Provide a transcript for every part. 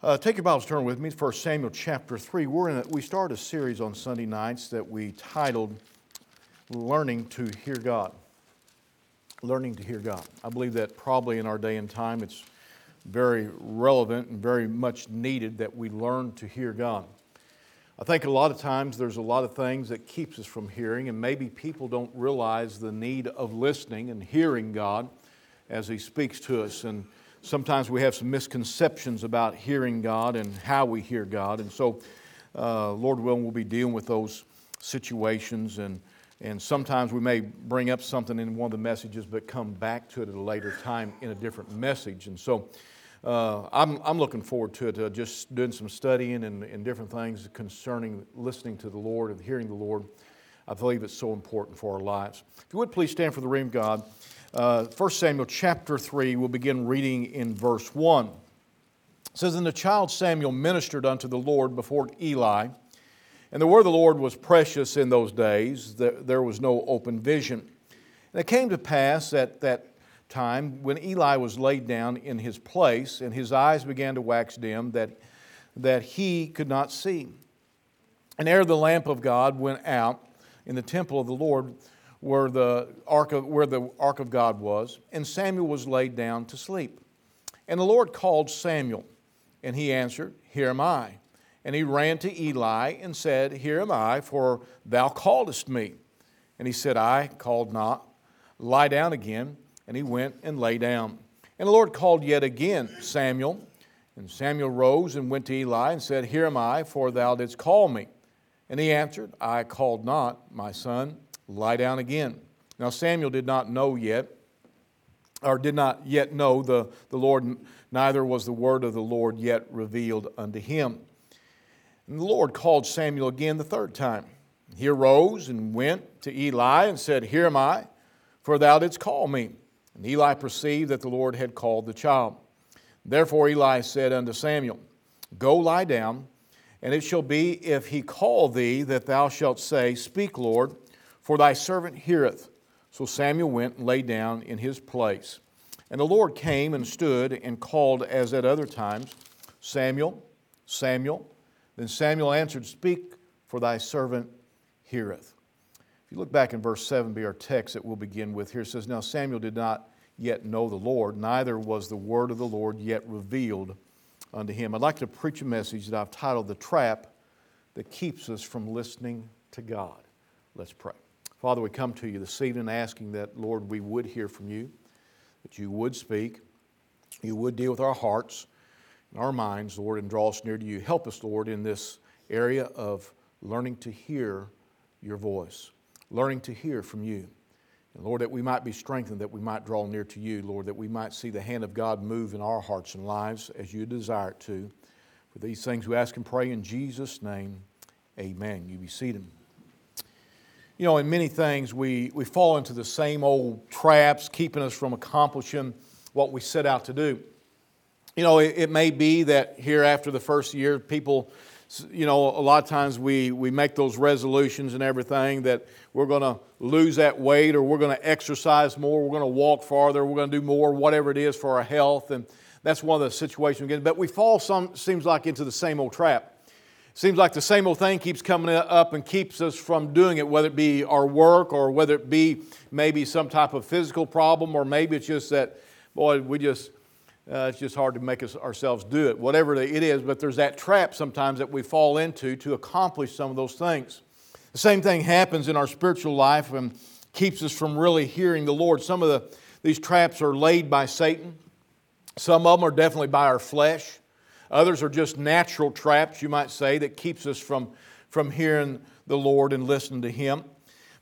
Uh, take your Bibles, turn with me to 1 Samuel chapter 3. We're in a, we start a series on Sunday nights that we titled Learning to Hear God. Learning to Hear God. I believe that probably in our day and time it's very relevant and very much needed that we learn to hear God. I think a lot of times there's a lot of things that keeps us from hearing, and maybe people don't realize the need of listening and hearing God as He speaks to us. And sometimes we have some misconceptions about hearing God and how we hear God. And so, uh, Lord willing, we'll be dealing with those situations. And, and sometimes we may bring up something in one of the messages, but come back to it at a later time in a different message. And so, uh, I'm, I'm looking forward to it, uh, just doing some studying and, and different things concerning listening to the Lord and hearing the Lord. I believe it's so important for our lives. If you would please stand for the reading of God. Uh, 1 Samuel chapter 3, we'll begin reading in verse 1. It says, And the child Samuel ministered unto the Lord before Eli. And the word of the Lord was precious in those days. There was no open vision. And it came to pass at that time when Eli was laid down in his place, and his eyes began to wax dim, that, that he could not see. And ere the lamp of God went out in the temple of the Lord, where the ark of, where the ark of God was, and Samuel was laid down to sleep. And the Lord called Samuel, and he answered, Here am I. And he ran to Eli and said, Here am I, for thou calledest me. And he said, I called not. Lie down again. And he went and lay down. And the Lord called yet again Samuel. And Samuel rose and went to Eli and said, Here am I, for thou didst call me. And he answered, I called not, my son lie down again. Now Samuel did not know yet, or did not yet know the, the Lord, neither was the word of the Lord yet revealed unto him. And the Lord called Samuel again the third time. He arose and went to Eli and said, Here am I, for thou didst call me. And Eli perceived that the Lord had called the child. Therefore Eli said unto Samuel, Go lie down, and it shall be if he call thee that thou shalt say, Speak, Lord, for thy servant heareth. So Samuel went and lay down in his place. And the Lord came and stood and called as at other times, Samuel, Samuel. Then Samuel answered, Speak, for thy servant heareth. If you look back in verse 7, be our text that we'll begin with here, it says, Now Samuel did not yet know the Lord, neither was the word of the Lord yet revealed unto him. I'd like to preach a message that I've titled The Trap That Keeps Us from Listening to God. Let's pray. Father, we come to you this evening asking that, Lord, we would hear from you, that you would speak, you would deal with our hearts and our minds, Lord, and draw us near to you. Help us, Lord, in this area of learning to hear your voice, learning to hear from you. And Lord, that we might be strengthened, that we might draw near to you, Lord, that we might see the hand of God move in our hearts and lives as you desire it to. For these things we ask and pray in Jesus' name, amen. You be seated you know, in many things, we, we fall into the same old traps, keeping us from accomplishing what we set out to do. You know, it, it may be that here after the first year, people, you know, a lot of times we, we make those resolutions and everything that we're going to lose that weight or we're going to exercise more, we're going to walk farther, we're going to do more, whatever it is for our health. And that's one of the situations we get. But we fall, some, seems like, into the same old trap. Seems like the same old thing keeps coming up and keeps us from doing it, whether it be our work or whether it be maybe some type of physical problem, or maybe it's just that, boy, we just, uh, it's just hard to make us ourselves do it. Whatever it is, but there's that trap sometimes that we fall into to accomplish some of those things. The same thing happens in our spiritual life and keeps us from really hearing the Lord. Some of the, these traps are laid by Satan, some of them are definitely by our flesh. Others are just natural traps, you might say, that keeps us from, from hearing the Lord and listening to Him.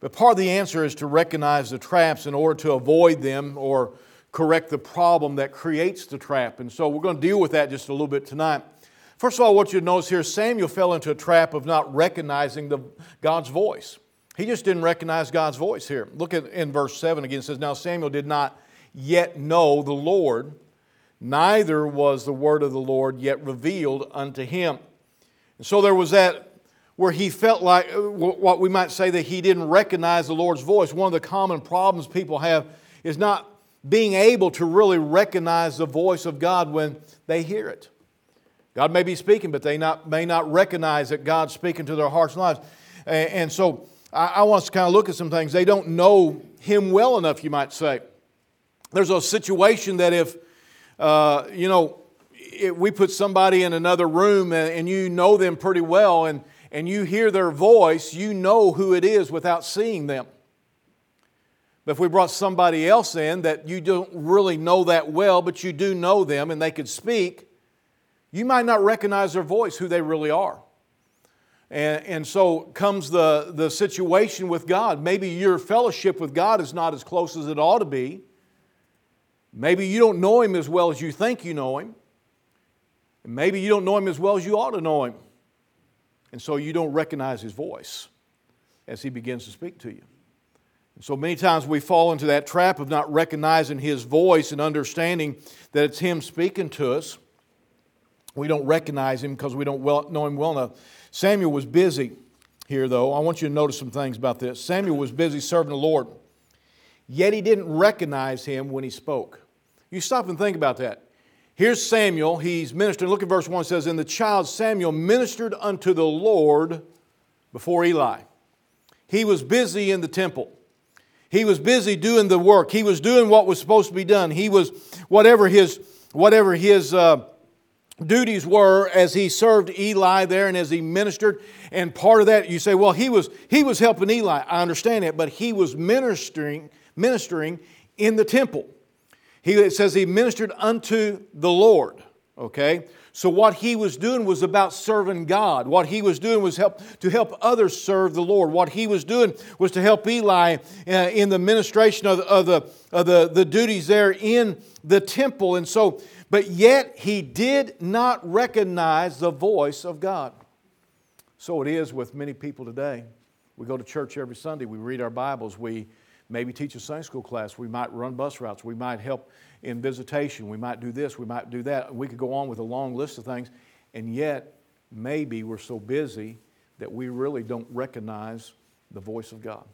But part of the answer is to recognize the traps in order to avoid them or correct the problem that creates the trap. And so we're going to deal with that just a little bit tonight. First of all, what you notice here, Samuel fell into a trap of not recognizing the, God's voice. He just didn't recognize God's voice here. Look at in verse 7 again. It says, Now Samuel did not yet know the Lord, neither was the word of the Lord yet revealed unto him. And so there was that where he felt like uh, what we might say that he didn't recognize the Lord's voice. One of the common problems people have is not being able to really recognize the voice of God when they hear it. God may be speaking, but they not, may not recognize that God's speaking to their hearts and lives. And, and so I, I, want us to kind of look at some things. They don't know Him well enough, you might say. There's a situation that if, uh, you know, if we put somebody in another room and, and you know them pretty well and, and you hear their voice, you know who it is without seeing them. But if we brought somebody else in that you don't really know that well, but you do know them and they could speak, you might not recognize their voice, who they really are. And, and so comes the, the situation with God. Maybe your fellowship with God is not as close as it ought to be. Maybe you don't know Him as well as you think you know Him. And maybe you don't know Him as well as you ought to know Him. And so you don't recognize His voice as He begins to speak to you. And so many times we fall into that trap of not recognizing His voice and understanding that it's Him speaking to us. We don't recognize Him because we don't well, know Him well enough. Samuel was busy here, though. I want you to notice some things about this. Samuel was busy serving the Lord, yet he didn't recognize Him when he spoke. You stop and think about that. Here's Samuel. He's ministering. Look at verse 1. It says, And the child Samuel ministered unto the Lord before Eli. He was busy in the temple. He was busy doing the work. He was doing what was supposed to be done. He was, whatever his, whatever his uh, duties were as he served Eli there and as he ministered. And part of that, you say, well, he was, he was helping Eli. I understand that, but he was ministering, ministering in the temple. He, it says he ministered unto the Lord, okay? So what he was doing was about serving God. What he was doing was help to help others serve the Lord. What he was doing was to help Eli uh, in the ministration of, of, the, of the, the duties there in the temple. And so, but yet he did not recognize the voice of God. So it is with many people today. We go to church every Sunday, we read our Bibles, we maybe teach a Sunday school class. We might run bus routes. We might help in visitation. We might do this. We might do that. We could go on with a long list of things. And yet, maybe we're so busy that we really don't recognize the voice of God.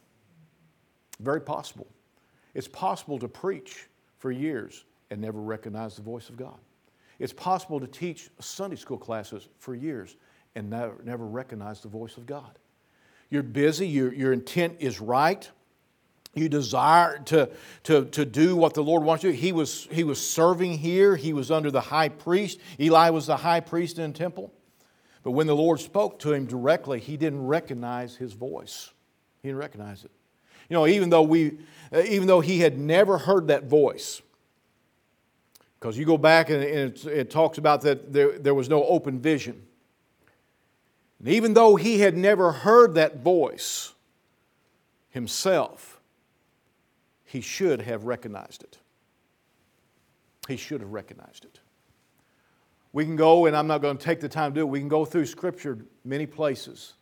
Very possible. It's possible to preach for years and never recognize the voice of God. It's possible to teach Sunday school classes for years and never, never recognize the voice of God. You're busy, your, your intent is right, you desire to, to, to do what the Lord wants you. He was, he was serving here, he was under the high priest. Eli was the high priest in the temple. But when the Lord spoke to him directly, he didn't recognize his voice. He didn't recognize it. You know, even though, we, uh, even though he had never heard that voice, because you go back and it, it talks about that there, there was no open vision. And even though he had never heard that voice himself, he should have recognized it. He should have recognized it. We can go, and I'm not going to take the time to do it, we can go through Scripture many places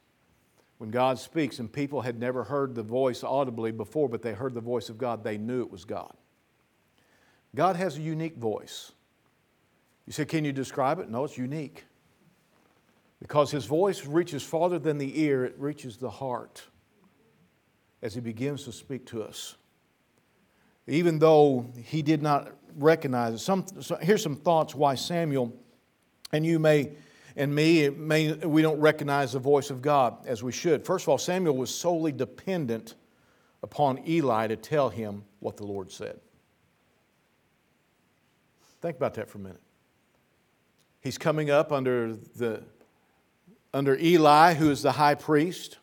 when God speaks, and people had never heard the voice audibly before, but they heard the voice of God. They knew it was God. God has a unique voice. You say, Can you describe it? No, it's unique. Because His voice reaches farther than the ear, it reaches the heart as He begins to speak to us even though he did not recognize it. Some, so here's some thoughts why Samuel and you may and me may, we don't recognize the voice of God as we should. First of all, Samuel was solely dependent upon Eli to tell him what the Lord said. Think about that for a minute. He's coming up under the under Eli, who is the high priest.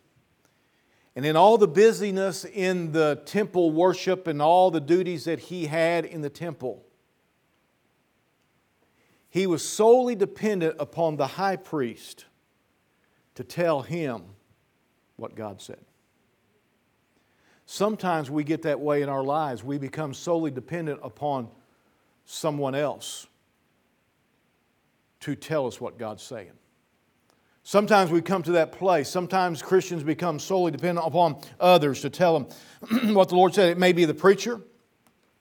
And in all the busyness in the temple worship and all the duties that he had in the temple, he was solely dependent upon the high priest to tell him what God said. Sometimes we get that way in our lives. We become solely dependent upon someone else to tell us what God's saying. Sometimes we come to that place. Sometimes Christians become solely dependent upon others to tell them what the Lord said. It may be the preacher,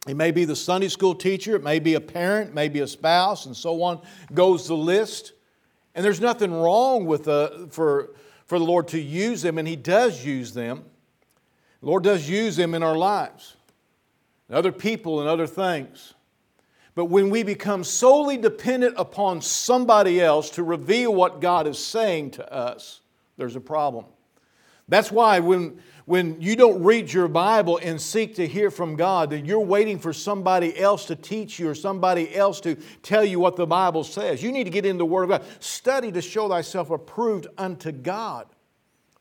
it may be the Sunday school teacher, it may be a parent, maybe a spouse, and so on goes the list. And there's nothing wrong with the, for, for the Lord to use them, and He does use them. The Lord does use them in our lives, and other people and other things. But when we become solely dependent upon somebody else to reveal what God is saying to us, there's a problem. That's why when, when you don't read your Bible and seek to hear from God, that you're waiting for somebody else to teach you or somebody else to tell you what the Bible says. You need to get into the Word of God. Study to show thyself approved unto God,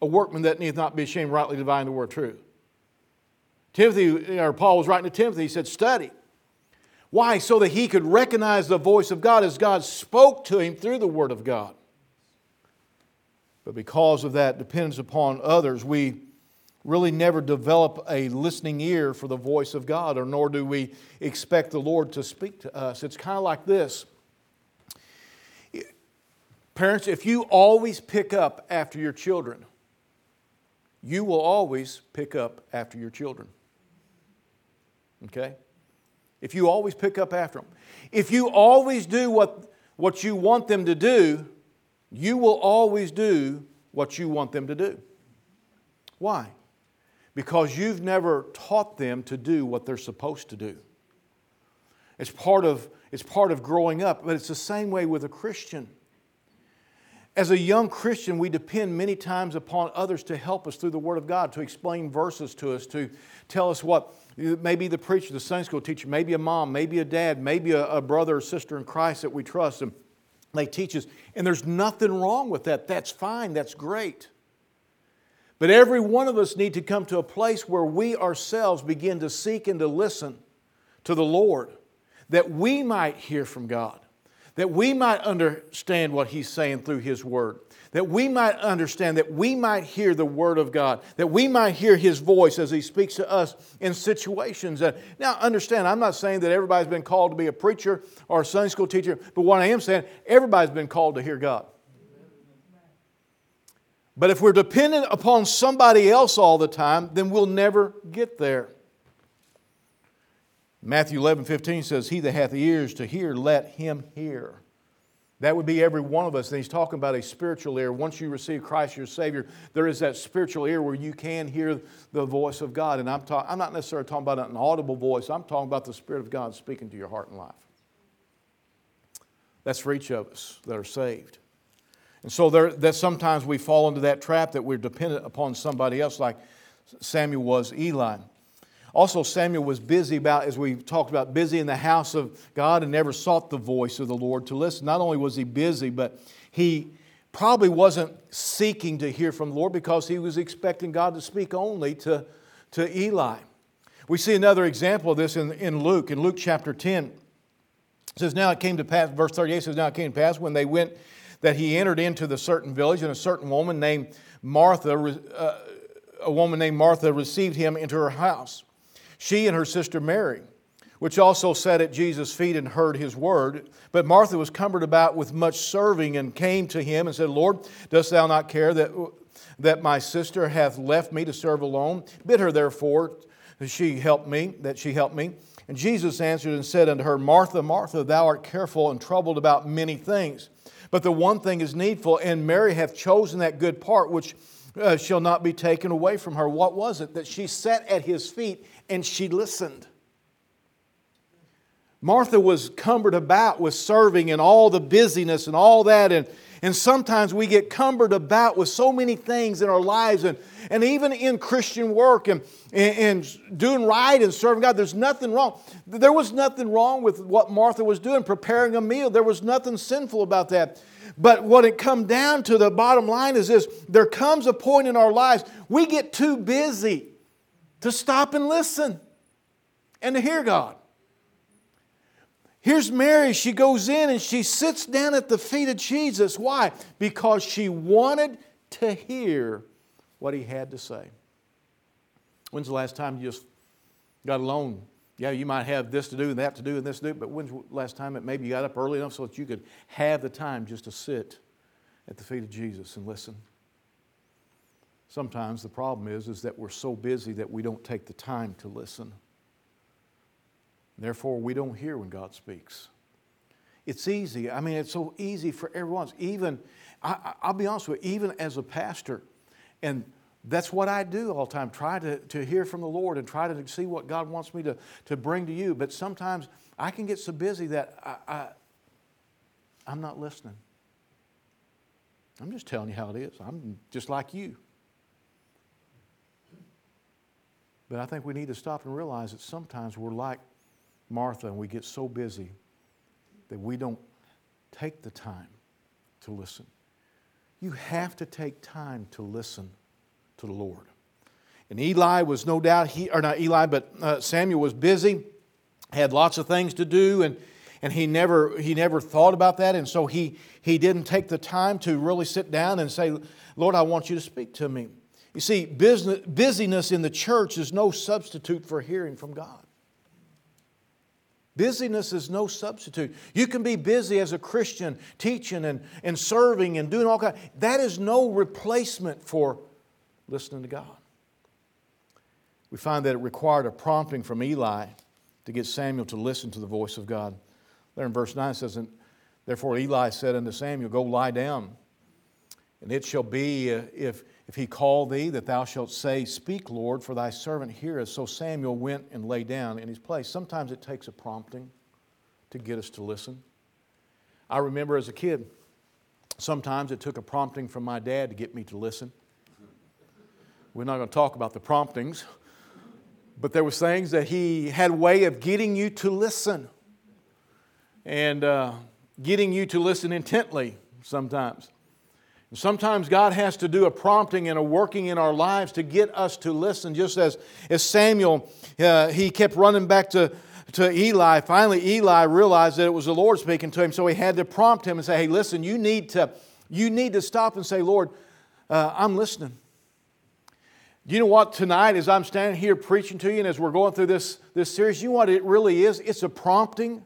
a workman that needs not be ashamed, rightly dividing the word of truth. Timothy, or Paul was writing to Timothy, he said, Study. Why? So that he could recognize the voice of God as God spoke to him through the Word of God. But because of that dependence upon others, we really never develop a listening ear for the voice of God, or nor do we expect the Lord to speak to us. It's kind of like this. Parents, if you always pick up after your children, you will always pick up after your children. Okay? If you always pick up after them. If you always do what, what you want them to do, you will always do what you want them to do. Why? Because you've never taught them to do what they're supposed to do. It's part of, it's part of growing up, but it's the same way with a Christian. As a young Christian, we depend many times upon others to help us through the Word of God, to explain verses to us, to tell us what maybe the preacher, the Sunday school teacher, maybe a mom, maybe a dad, maybe a, a brother or sister in Christ that we trust. And they teach us. And there's nothing wrong with that. That's fine, that's great. But every one of us need to come to a place where we ourselves begin to seek and to listen to the Lord, that we might hear from God, that we might understand what He's saying through His Word that we might understand, that we might hear the Word of God, that we might hear His voice as He speaks to us in situations. now, understand, I'm not saying that everybody's been called to be a preacher or a Sunday school teacher, but what I am saying, everybody's been called to hear God. But if we're dependent upon somebody else all the time, then we'll never get there. Matthew 11, 15 says, He that hath ears to hear, let him hear. That would be every one of us. And he's talking about a spiritual ear. Once you receive Christ your Savior, there is that spiritual ear where you can hear the voice of God. And I'm, talk, I'm not necessarily talking about an audible voice, I'm talking about the Spirit of God speaking to your heart and life. That's for each of us that are saved. And so there, that sometimes we fall into that trap that we're dependent upon somebody else, like Samuel was Eli. Also, Samuel was busy about, as we talked about, busy in the house of God and never sought the voice of the Lord to listen. Not only was he busy, but he probably wasn't seeking to hear from the Lord because he was expecting God to speak only to, to Eli. We see another example of this in, in Luke, in Luke chapter 10. It says, Now it came to pass, verse 38 says, Now it came to pass when they went that he entered into the certain village, and a certain woman named Martha, uh, a woman named Martha received him into her house she and her sister Mary, which also sat at Jesus' feet and heard his word. But Martha was cumbered about with much serving and came to him and said, Lord, dost thou not care that, that my sister hath left me to serve alone? Bid her therefore that she help me, that she help me. And Jesus answered and said unto her, Martha, Martha, thou art careful and troubled about many things. But the one thing is needful, and Mary hath chosen that good part which uh, shall not be taken away from her. What was it? That she sat at his feet and she listened. Martha was cumbered about with serving and all the busyness and all that. And, and sometimes we get cumbered about with so many things in our lives and, and even in Christian work and, and, and doing right and serving God. There's nothing wrong. There was nothing wrong with what Martha was doing, preparing a meal. There was nothing sinful about that. But what it come down to, the bottom line is this there comes a point in our lives we get too busy to stop and listen and to hear God. Here's Mary. She goes in and she sits down at the feet of Jesus. Why? Because she wanted to hear what he had to say. When's the last time you just got alone? Yeah, you might have this to do and that to do and this to do, but when's the last time that maybe you got up early enough so that you could have the time just to sit at the feet of Jesus and listen? Sometimes the problem is, is that we're so busy that we don't take the time to listen. Therefore, we don't hear when God speaks. It's easy. I mean, it's so easy for everyone. Even, I, will be honest with you, even as a pastor, and that's what I do all the time try to, to hear from the Lord and try to see what God wants me to, to bring to you. But sometimes I can get so busy that I, I, I'm not listening. I'm just telling you how it is. I'm just like you. But I think we need to stop and realize that sometimes we're like Martha and we get so busy that we don't take the time to listen. You have to take time to listen to the Lord. And Eli was no doubt, he, or not Eli, but uh, Samuel was busy, had lots of things to do, and, and he, never, he never thought about that. And so he, he didn't take the time to really sit down and say, Lord, I want you to speak to me. You see, business, busyness in the church is no substitute for hearing from God. Busyness is no substitute. You can be busy as a Christian, teaching and, and serving and doing all kinds. That is no replacement for listening to God. We find that it required a prompting from Eli to get Samuel to listen to the voice of God. There in verse 9 it says, Therefore Eli said unto Samuel, Go lie down, and it shall be uh, if if he call thee, that thou shalt say, Speak, Lord, for thy servant heareth. So Samuel went and lay down in his place. Sometimes it takes a prompting to get us to listen. I remember as a kid, sometimes it took a prompting from my dad to get me to listen. We're not going to talk about the promptings, but there was things that he had a way of getting you to listen and uh, getting you to listen intently sometimes. Sometimes God has to do a prompting and a working in our lives to get us to listen. Just as, as Samuel, uh, he kept running back to, to Eli. Finally, Eli realized that it was the Lord speaking to him, so he had to prompt him and say, Hey, listen, you need to, you need to stop and say, Lord, uh, I'm listening. You know what? Tonight, as I'm standing here preaching to you, and as we're going through this, this series, you know what it really is? It's a prompting,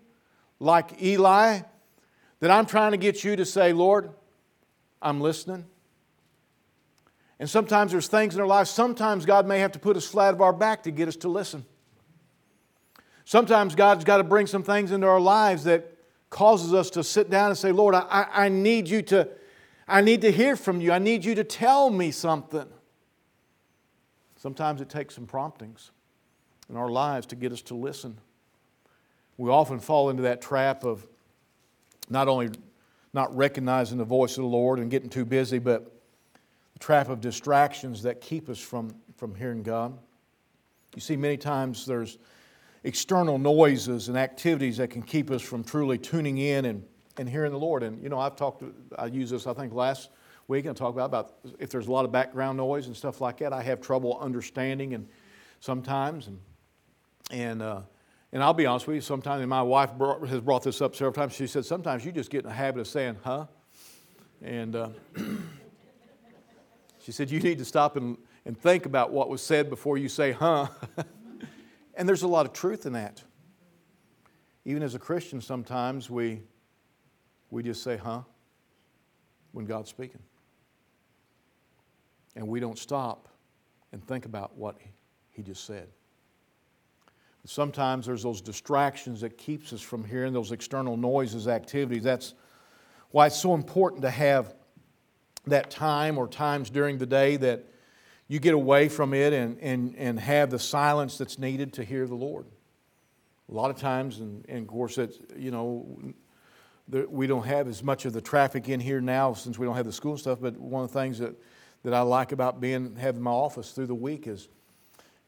like Eli, that I'm trying to get you to say, Lord, I'm listening. And sometimes there's things in our lives, sometimes God may have to put us flat of our back to get us to listen. Sometimes God's got to bring some things into our lives that causes us to sit down and say, Lord, I, I need you to, I need to hear from you. I need you to tell me something. Sometimes it takes some promptings in our lives to get us to listen. We often fall into that trap of not only not recognizing the voice of the Lord and getting too busy, but the trap of distractions that keep us from, from hearing God. You see, many times there's external noises and activities that can keep us from truly tuning in and, and hearing the Lord. And, you know, I've talked, I used this, I think, last week and talked about, about if there's a lot of background noise and stuff like that, I have trouble understanding and sometimes. And, and uh, and I'll be honest with you, sometimes, my wife brought, has brought this up several times, she said, sometimes you just get in the habit of saying, huh? And uh, she said, you need to stop and, and think about what was said before you say, huh? and there's a lot of truth in that. Even as a Christian, sometimes we, we just say, huh? When God's speaking. And we don't stop and think about what He just said. Sometimes there's those distractions that keeps us from hearing those external noises, activities. That's why it's so important to have that time or times during the day that you get away from it and, and, and have the silence that's needed to hear the Lord. A lot of times, and, and of course, it's, you know, we don't have as much of the traffic in here now since we don't have the school stuff, but one of the things that, that I like about being having my office through the week is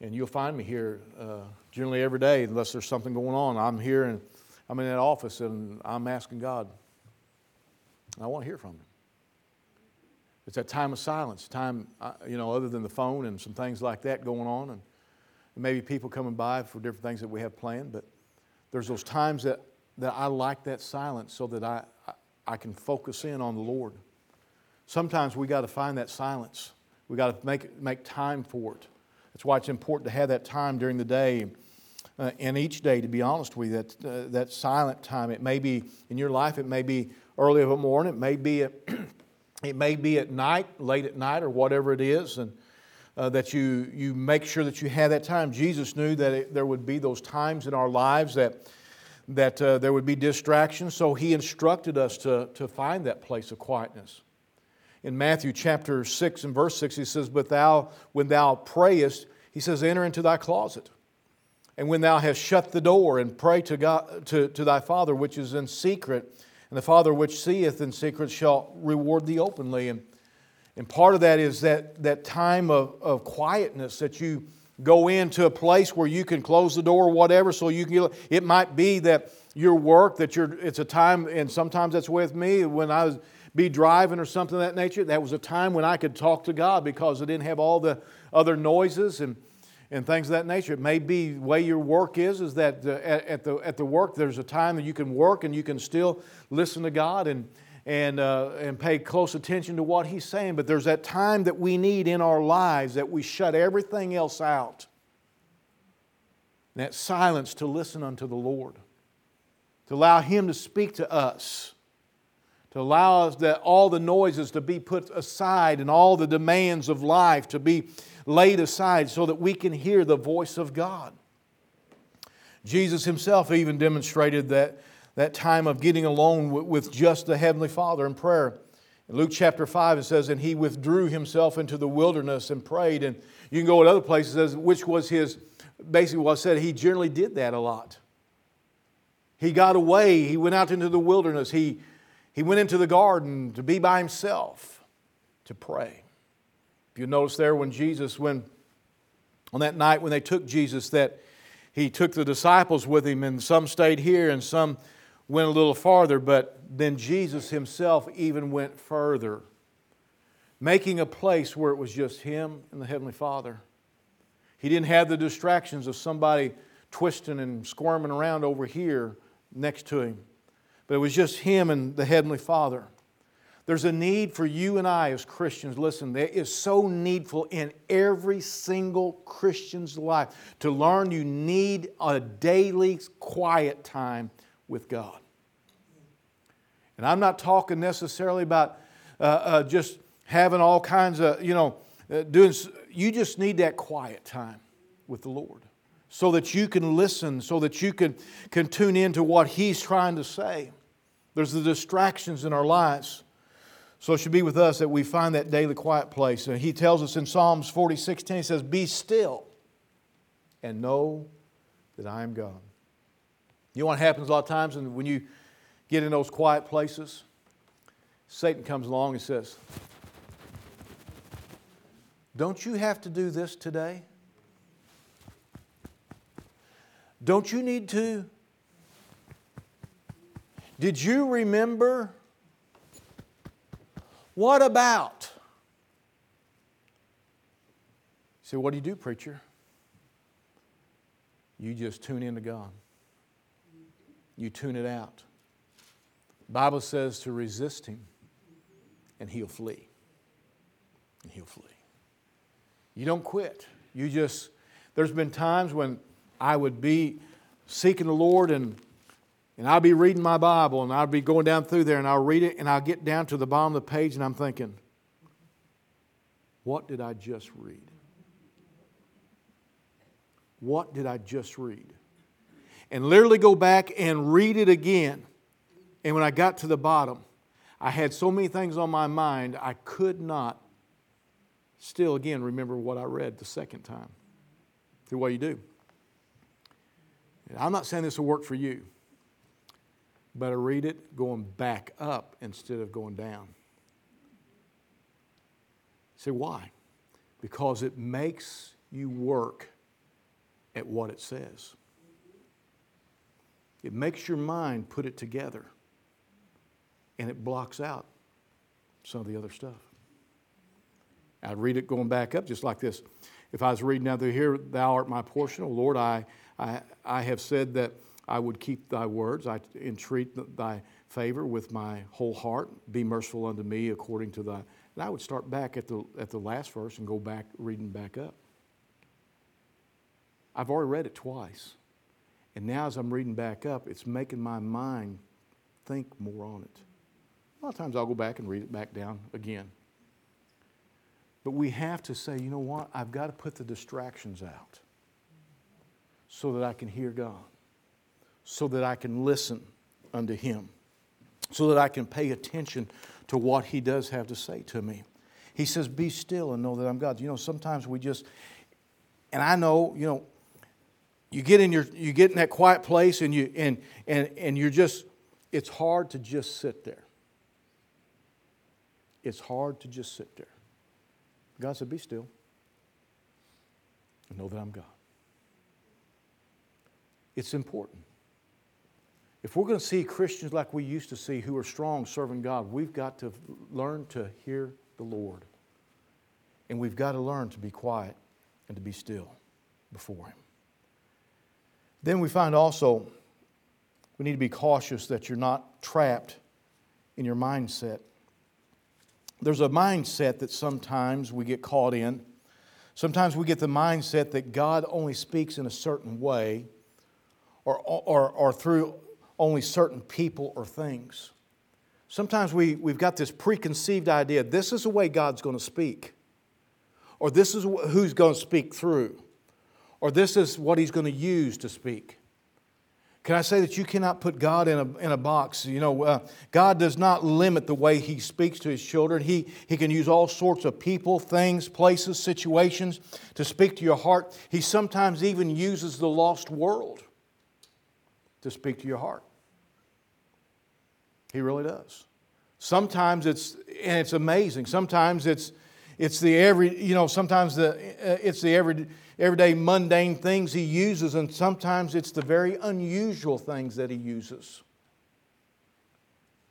and you'll find me here uh, generally every day, unless there's something going on. I'm here and I'm in that office and I'm asking God. I want to hear from Him. It's that time of silence, time, uh, you know, other than the phone and some things like that going on, and maybe people coming by for different things that we have planned. But there's those times that, that I like that silence so that I, I, I can focus in on the Lord. Sometimes we got to find that silence. We got to make, make time for it. That's why it's important to have that time during the day uh, and each day, to be honest with you, that, uh, that silent time. It may be in your life, it may be early of a morning, it may be at, it may be at night, late at night, or whatever it is, and uh, that you, you make sure that you have that time. Jesus knew that it, there would be those times in our lives that, that uh, there would be distractions, so he instructed us to, to find that place of quietness in Matthew chapter 6 and verse 6, he says, But thou, when thou prayest, he says, enter into thy closet and when thou hast shut the door, and pray to, God, to, to thy Father which is in secret, and the Father which seeth in secret shall reward thee openly. And, and part of that is that, that time of, of quietness that you go into a place where you can close the door or whatever so you can get, it might be that your work that you're it's a time and sometimes that's with me when i was be driving or something of that nature that was a time when i could talk to god because i didn't have all the other noises and and things of that nature. It may be the way your work is, is that uh, at, at, the, at the work there's a time that you can work and you can still listen to God and, and, uh, and pay close attention to what He's saying. But there's that time that we need in our lives that we shut everything else out. That silence to listen unto the Lord, to allow Him to speak to us to allow us that all the noises to be put aside and all the demands of life to be laid aside so that we can hear the voice of God. Jesus himself even demonstrated that, that time of getting alone with just the Heavenly Father in prayer. In Luke chapter 5, it says, And he withdrew himself into the wilderness and prayed. And you can go at other places, as which was his, basically what I said, he generally did that a lot. He got away, he went out into the wilderness, he, he went into the garden to be by himself to pray. If you notice there when Jesus, when on that night when they took Jesus, that he took the disciples with him, and some stayed here and some went a little farther, but then Jesus himself even went further, making a place where it was just him and the Heavenly Father. He didn't have the distractions of somebody twisting and squirming around over here next to him, but it was just him and the Heavenly Father. There's a need for you and I as Christians. Listen, there is so needful in every single Christian's life to learn you need a daily quiet time with God. And I'm not talking necessarily about uh, uh, just having all kinds of, you know, uh, doing, you just need that quiet time with the Lord so that you can listen, so that you can, can tune into what He's trying to say. There's the distractions in our lives. So it should be with us that we find that daily quiet place. And he tells us in Psalms 46 10, he says, Be still and know that I am God. You know what happens a lot of times when you get in those quiet places? Satan comes along and says, Don't you have to do this today? Don't you need to? Did you remember what about? You say, What do you do, preacher? You just tune into God. You tune it out. The Bible says to resist him and he'll flee. And he'll flee. You don't quit. You just, there's been times when I would be seeking the Lord and and I'll be reading my Bible and I'll be going down through there and I'll read it and I'll get down to the bottom of the page and I'm thinking, what did I just read? What did I just read? And literally go back and read it again. And when I got to the bottom, I had so many things on my mind, I could not still again remember what I read the second time. See what you do. And I'm not saying this will work for you. I read it going back up instead of going down. Say, why? Because it makes you work at what it says. It makes your mind put it together and it blocks out some of the other stuff. I'd read it going back up just like this. If I was reading down through here, Thou art my portion, O Lord, I, I, I have said that I would keep thy words. I entreat thy favor with my whole heart. Be merciful unto me according to thy. And I would start back at the, at the last verse and go back, reading back up. I've already read it twice. And now, as I'm reading back up, it's making my mind think more on it. A lot of times I'll go back and read it back down again. But we have to say, you know what? I've got to put the distractions out so that I can hear God so that I can listen unto Him, so that I can pay attention to what He does have to say to me. He says, Be still and know that I'm God. You know, sometimes we just, and I know, you know, you get in your you get in that quiet place and you and and and you're just it's hard to just sit there. It's hard to just sit there. God said, Be still and know that I'm God. It's important. If we're going to see Christians like we used to see who are strong serving God, we've got to learn to hear the Lord. And we've got to learn to be quiet and to be still before Him. Then we find also we need to be cautious that you're not trapped in your mindset. There's a mindset that sometimes we get caught in. Sometimes we get the mindset that God only speaks in a certain way or, or, or through only certain people or things. Sometimes we, we've got this preconceived idea this is the way God's going to speak, or this is who's going to speak through, or this is what He's going to use to speak. Can I say that you cannot put God in a, in a box? You know, uh, God does not limit the way He speaks to His children. He, he can use all sorts of people, things, places, situations to speak to your heart. He sometimes even uses the lost world to speak to your heart. He really does. Sometimes it's, and it's amazing. Sometimes it's, it's the every, you know, sometimes the, uh, it's the every, everyday mundane things he uses, and sometimes it's the very unusual things that he uses.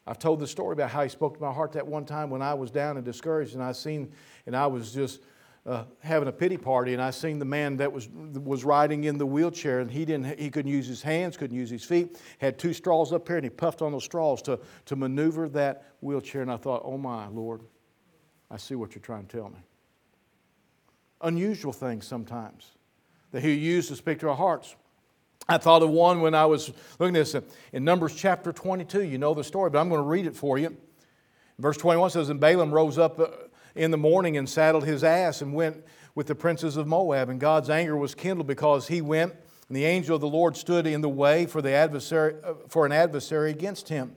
I've told the story about how he spoke to my heart that one time when I was down and discouraged, and I seen, and I was just uh, having a pity party, and I seen the man that was was riding in the wheelchair, and he didn't he couldn't use his hands, couldn't use his feet, had two straws up here, and he puffed on those straws to to maneuver that wheelchair, and I thought, oh my Lord, I see what you're trying to tell me. Unusual things sometimes that he used to speak to our hearts. I thought of one when I was looking at this in Numbers chapter 22. You know the story, but I'm going to read it for you. Verse 21 says, And Balaam rose up uh, in the morning and saddled his ass and went with the princes of Moab. And God's anger was kindled because he went, and the angel of the Lord stood in the way for, the adversary, uh, for an adversary against him.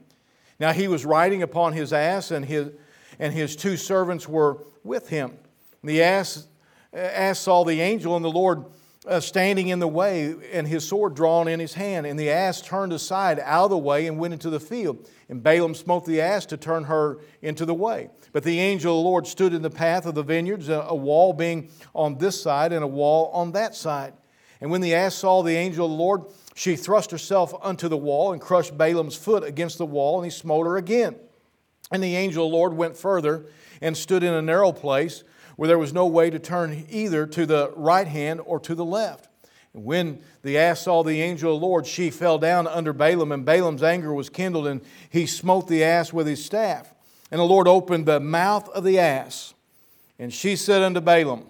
Now he was riding upon his ass, and his, and his two servants were with him. And The ass, ass saw the angel, and the Lord uh, standing in the way and his sword drawn in his hand. And the ass turned aside out of the way and went into the field. And Balaam smote the ass to turn her into the way. But the angel of the Lord stood in the path of the vineyards, a wall being on this side and a wall on that side. And when the ass saw the angel of the Lord, she thrust herself unto the wall and crushed Balaam's foot against the wall, and he smote her again. And the angel of the Lord went further and stood in a narrow place where there was no way to turn either to the right hand or to the left. And when the ass saw the angel of the Lord, she fell down under Balaam, and Balaam's anger was kindled, and he smote the ass with his staff. And the Lord opened the mouth of the ass. And she said unto Balaam,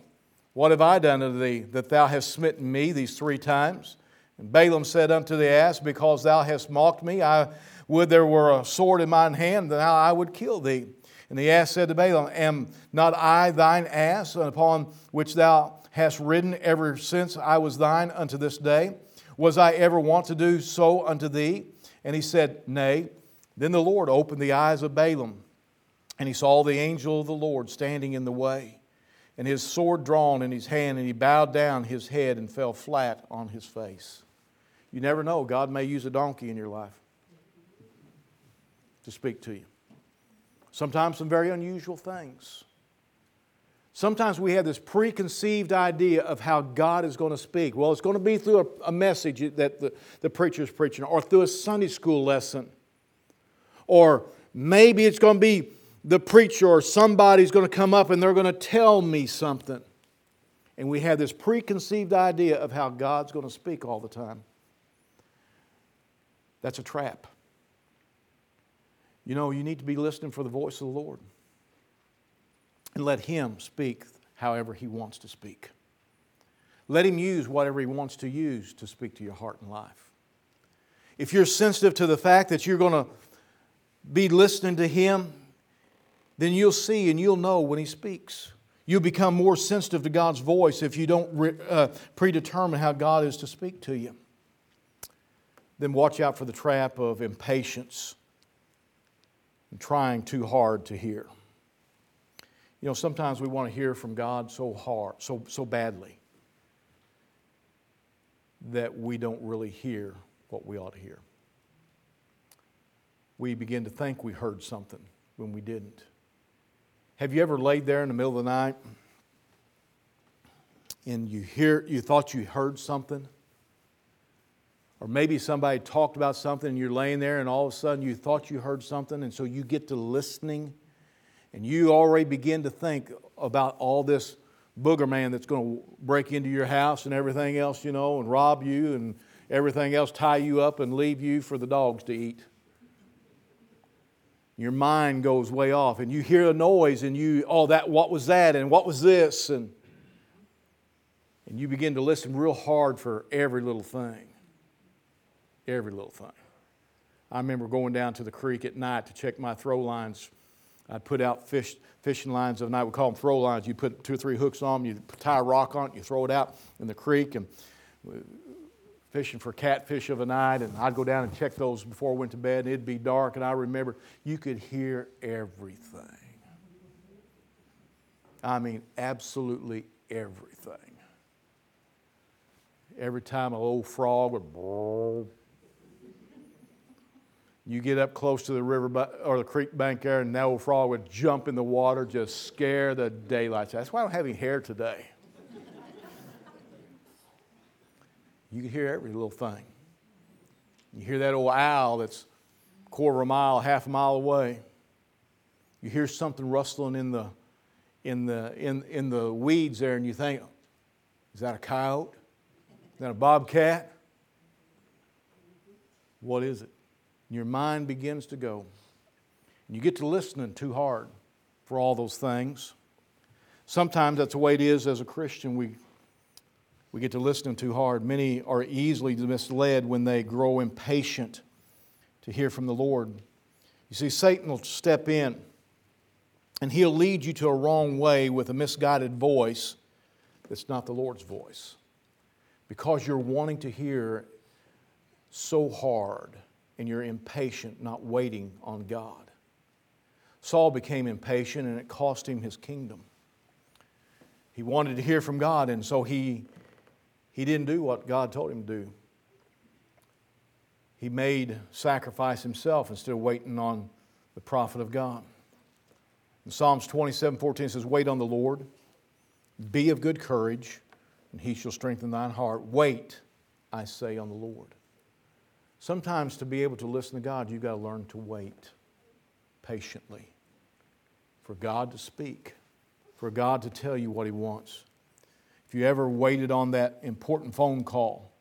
What have I done unto thee, that thou hast smitten me these three times? And Balaam said unto the ass, Because thou hast mocked me, I would there were a sword in mine hand, then I would kill thee. And the ass said to Balaam, Am not I thine ass, upon which thou hast ridden ever since I was thine unto this day? Was I ever wont to do so unto thee? And he said, Nay. Then the Lord opened the eyes of Balaam, and he saw the angel of the Lord standing in the way, and his sword drawn in his hand, and he bowed down his head and fell flat on his face. You never know, God may use a donkey in your life to speak to you. Sometimes some very unusual things. Sometimes we have this preconceived idea of how God is going to speak. Well, it's going to be through a, a message that the, the preacher is preaching, or through a Sunday school lesson. Or maybe it's going to be the preacher or somebody's going to come up and they're going to tell me something. And we have this preconceived idea of how God's going to speak all the time. That's a trap. You know, you need to be listening for the voice of the Lord and let Him speak however He wants to speak. Let Him use whatever He wants to use to speak to your heart and life. If you're sensitive to the fact that you're going to be listening to Him, then you'll see and you'll know when He speaks. You'll become more sensitive to God's voice if you don't re, uh, predetermine how God is to speak to you. Then watch out for the trap of impatience and trying too hard to hear. You know, sometimes we want to hear from God so hard, so, so badly. that we don't really hear what we ought to hear. We begin to think we heard something when we didn't. Have you ever laid there in the middle of the night and you hear you thought you heard something? Or maybe somebody talked about something and you're laying there and all of a sudden you thought you heard something and so you get to listening and you already begin to think about all this booger man that's going to break into your house and everything else, you know, and rob you and everything else, tie you up and leave you for the dogs to eat. Your mind goes way off and you hear a noise and you, oh, that, what was that and what was this? And, and you begin to listen real hard for every little thing every little thing. I remember going down to the creek at night to check my throw lines. I'd put out fish, fishing lines of night. We call them throw lines. You put two or three hooks on them, you tie a rock on it, you throw it out in the creek, and fishing for catfish of a night. And I'd go down and check those before I went to bed, and it'd be dark. And I remember you could hear everything. I mean, absolutely everything. Every time a old frog would you get up close to the river or the creek bank there, and that old frog would jump in the water, just scare the daylights. Out. That's why I don't have any hair today. you can hear every little thing. You hear that old owl that's a quarter of a mile, half a mile away. You hear something rustling in the, in the, in, in the weeds there, and you think, is that a coyote? Is that a bobcat? What is it? Your mind begins to go. And you get to listening too hard for all those things. Sometimes that's the way it is as a Christian. We, we get to listening too hard. Many are easily misled when they grow impatient to hear from the Lord. You see, Satan will step in and he'll lead you to a wrong way with a misguided voice that's not the Lord's voice because you're wanting to hear so hard and you're impatient, not waiting on God. Saul became impatient and it cost him his kingdom. He wanted to hear from God, and so he, he didn't do what God told him to do. He made sacrifice himself instead of waiting on the prophet of God. In Psalms 27 14 says, Wait on the Lord, be of good courage, and he shall strengthen thine heart. Wait, I say, on the Lord. Sometimes to be able to listen to God, you've got to learn to wait patiently for God to speak, for God to tell you what He wants. If you ever waited on that important phone call,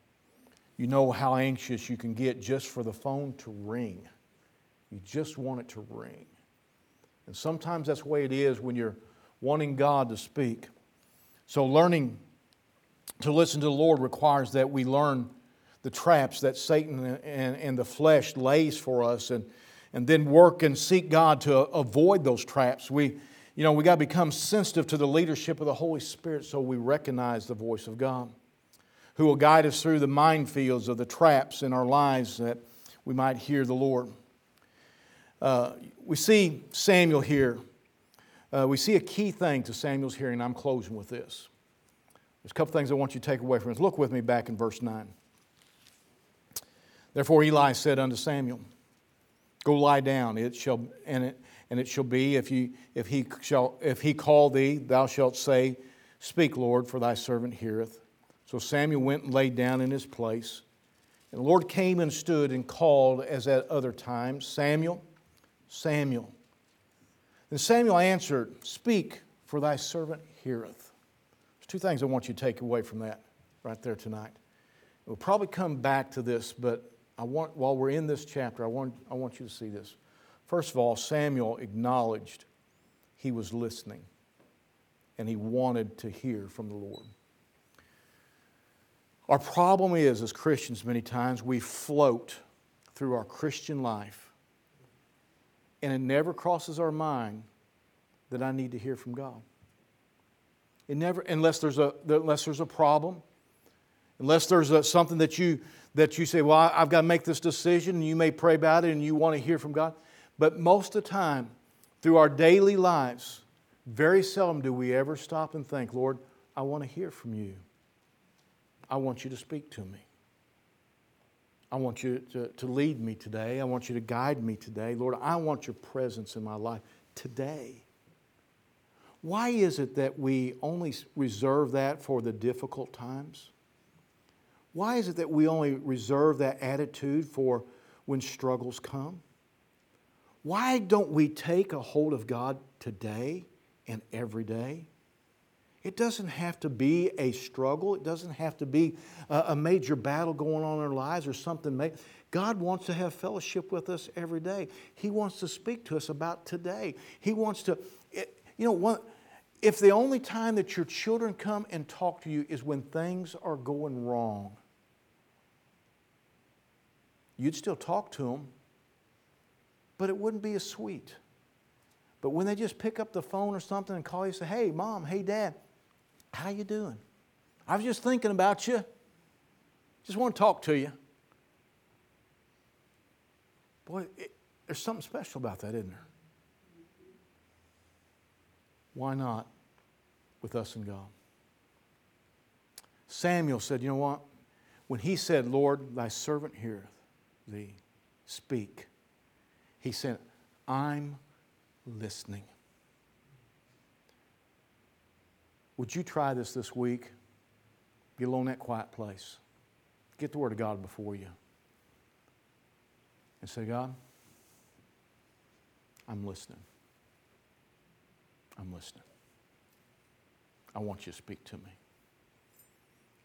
you know how anxious you can get just for the phone to ring. You just want it to ring. And sometimes that's the way it is when you're wanting God to speak. So, learning to listen to the Lord requires that we learn the traps that Satan and, and the flesh lays for us and, and then work and seek God to avoid those traps. We, you know, we got to become sensitive to the leadership of the Holy Spirit so we recognize the voice of God, who will guide us through the minefields of the traps in our lives that we might hear the Lord. Uh, we see Samuel here. Uh, we see a key thing to Samuel's hearing. I'm closing with this. There's a couple things I want you to take away from this. Look with me back in verse 9. Therefore Eli said unto Samuel, Go lie down, it shall, and, it, and it shall be, if, you, if, he shall, if he call thee, thou shalt say, Speak, Lord, for thy servant heareth. So Samuel went and laid down in his place. And the Lord came and stood and called as at other times, Samuel, Samuel. Then Samuel answered, Speak, for thy servant heareth. There's two things I want you to take away from that right there tonight. We'll probably come back to this, but I want, while we're in this chapter, I want, I want you to see this. First of all, Samuel acknowledged he was listening and he wanted to hear from the Lord. Our problem is, as Christians, many times we float through our Christian life and it never crosses our mind that I need to hear from God. It never, unless there's a, unless there's a problem, unless there's a, something that you that you say, Well, I've got to make this decision, and you may pray about it and you want to hear from God. But most of the time, through our daily lives, very seldom do we ever stop and think, Lord, I want to hear from you. I want you to speak to me. I want you to, to lead me today. I want you to guide me today. Lord, I want your presence in my life today. Why is it that we only reserve that for the difficult times? Why is it that we only reserve that attitude for when struggles come? Why don't we take a hold of God today and every day? It doesn't have to be a struggle. It doesn't have to be a, major battle going on in our lives or something. God wants to have fellowship with us every day. He wants to speak to us about today. He wants to, you know, if the only time that your children come and talk to you is when things are going wrong, you'd still talk to them, but it wouldn't be as sweet. But when they just pick up the phone or something and call you say, hey, mom, hey, dad, how you doing? I was just thinking about you. Just want to talk to you. Boy, it, there's something special about that, isn't there? Why not with us and God? Samuel said, You know what? When he said, Lord, thy servant heareth thee speak, he said, I'm listening. Would you try this this week? Get alone in that quiet place. Get the Word of God before you. And say, God, I'm listening. I'm listening. I want you to speak to me.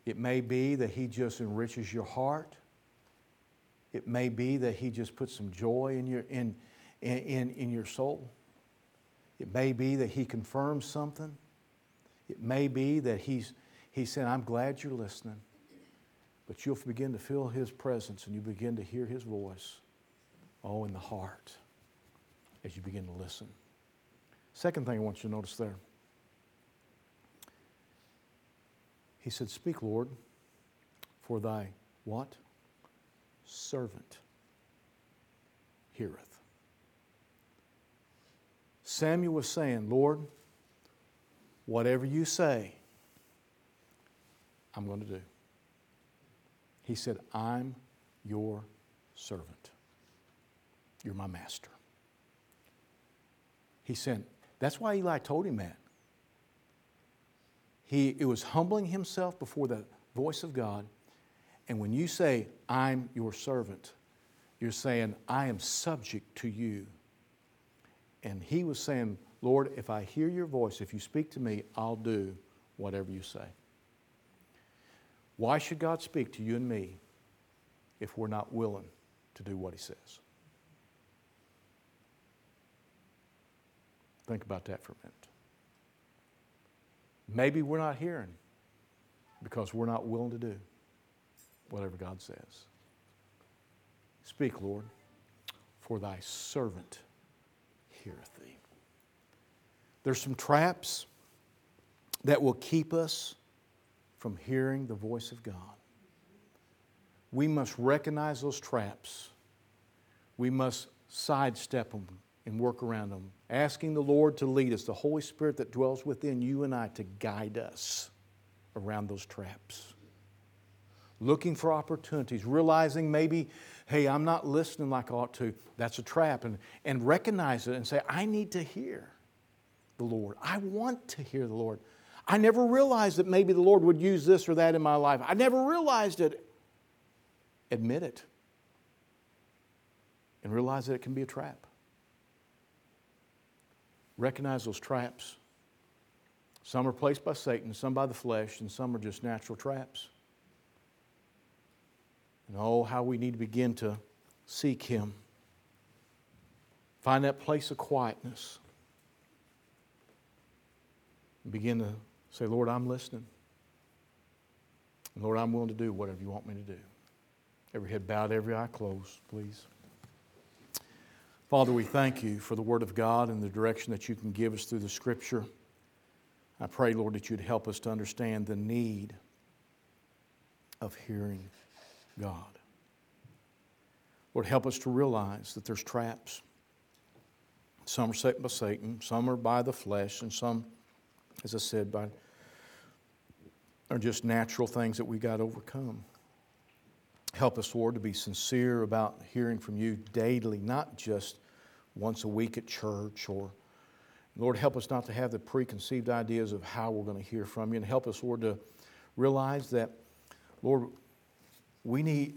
It may be that He just enriches your heart. It may be that He just puts some joy in your, in, in, in your soul. It may be that He confirms something. It may be that he's, he's saying, I'm glad you're listening, but you'll begin to feel his presence and you begin to hear his voice, oh, in the heart, as you begin to listen. Second thing I want you to notice there. He said, Speak, Lord, for thy what? Servant heareth. Samuel was saying, Lord, Whatever you say, I'm going to do. He said, I'm your servant. You're my master. He said, that's why Eli told him that. He, it was humbling himself before the voice of God. And when you say, I'm your servant, you're saying, I am subject to you. And he was saying, Lord, if I hear your voice, if you speak to me, I'll do whatever you say. Why should God speak to you and me if we're not willing to do what He says? Think about that for a minute. Maybe we're not hearing because we're not willing to do whatever God says. Speak, Lord, for thy servant heareth thee. There's some traps that will keep us from hearing the voice of God. We must recognize those traps. We must sidestep them and work around them, asking the Lord to lead us, the Holy Spirit that dwells within you and I to guide us around those traps. Looking for opportunities, realizing maybe, hey, I'm not listening like I ought to. That's a trap. And, and recognize it and say, I need to hear the Lord. I want to hear the Lord. I never realized that maybe the Lord would use this or that in my life. I never realized it. Admit it. And realize that it can be a trap. Recognize those traps. Some are placed by Satan, some by the flesh, and some are just natural traps. And oh, how we need to begin to seek Him. Find that place of quietness begin to say, Lord, I'm listening. Lord, I'm willing to do whatever you want me to do. Every head bowed, every eye closed, please. Father, we thank you for the Word of God and the direction that you can give us through the Scripture. I pray, Lord, that you'd help us to understand the need of hearing God. Lord, help us to realize that there's traps. Some are set by Satan, some are by the flesh, and some as I said, by, are just natural things that we got to overcome. Help us, Lord, to be sincere about hearing from you daily, not just once a week at church or Lord, help us not to have the preconceived ideas of how we're going to hear from you, and help us, Lord, to realize that, Lord, we need,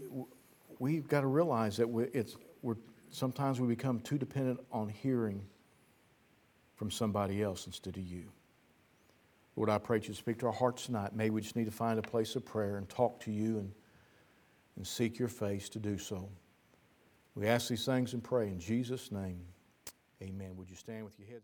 we've got to realize that we it's, we're, sometimes we become too dependent on hearing from somebody else instead of you. Lord, I pray you speak to our hearts tonight. Maybe we just need to find a place of prayer and talk to you and, and seek your face to do so. We ask these things and pray in Jesus' name. Amen. Would you stand with your heads?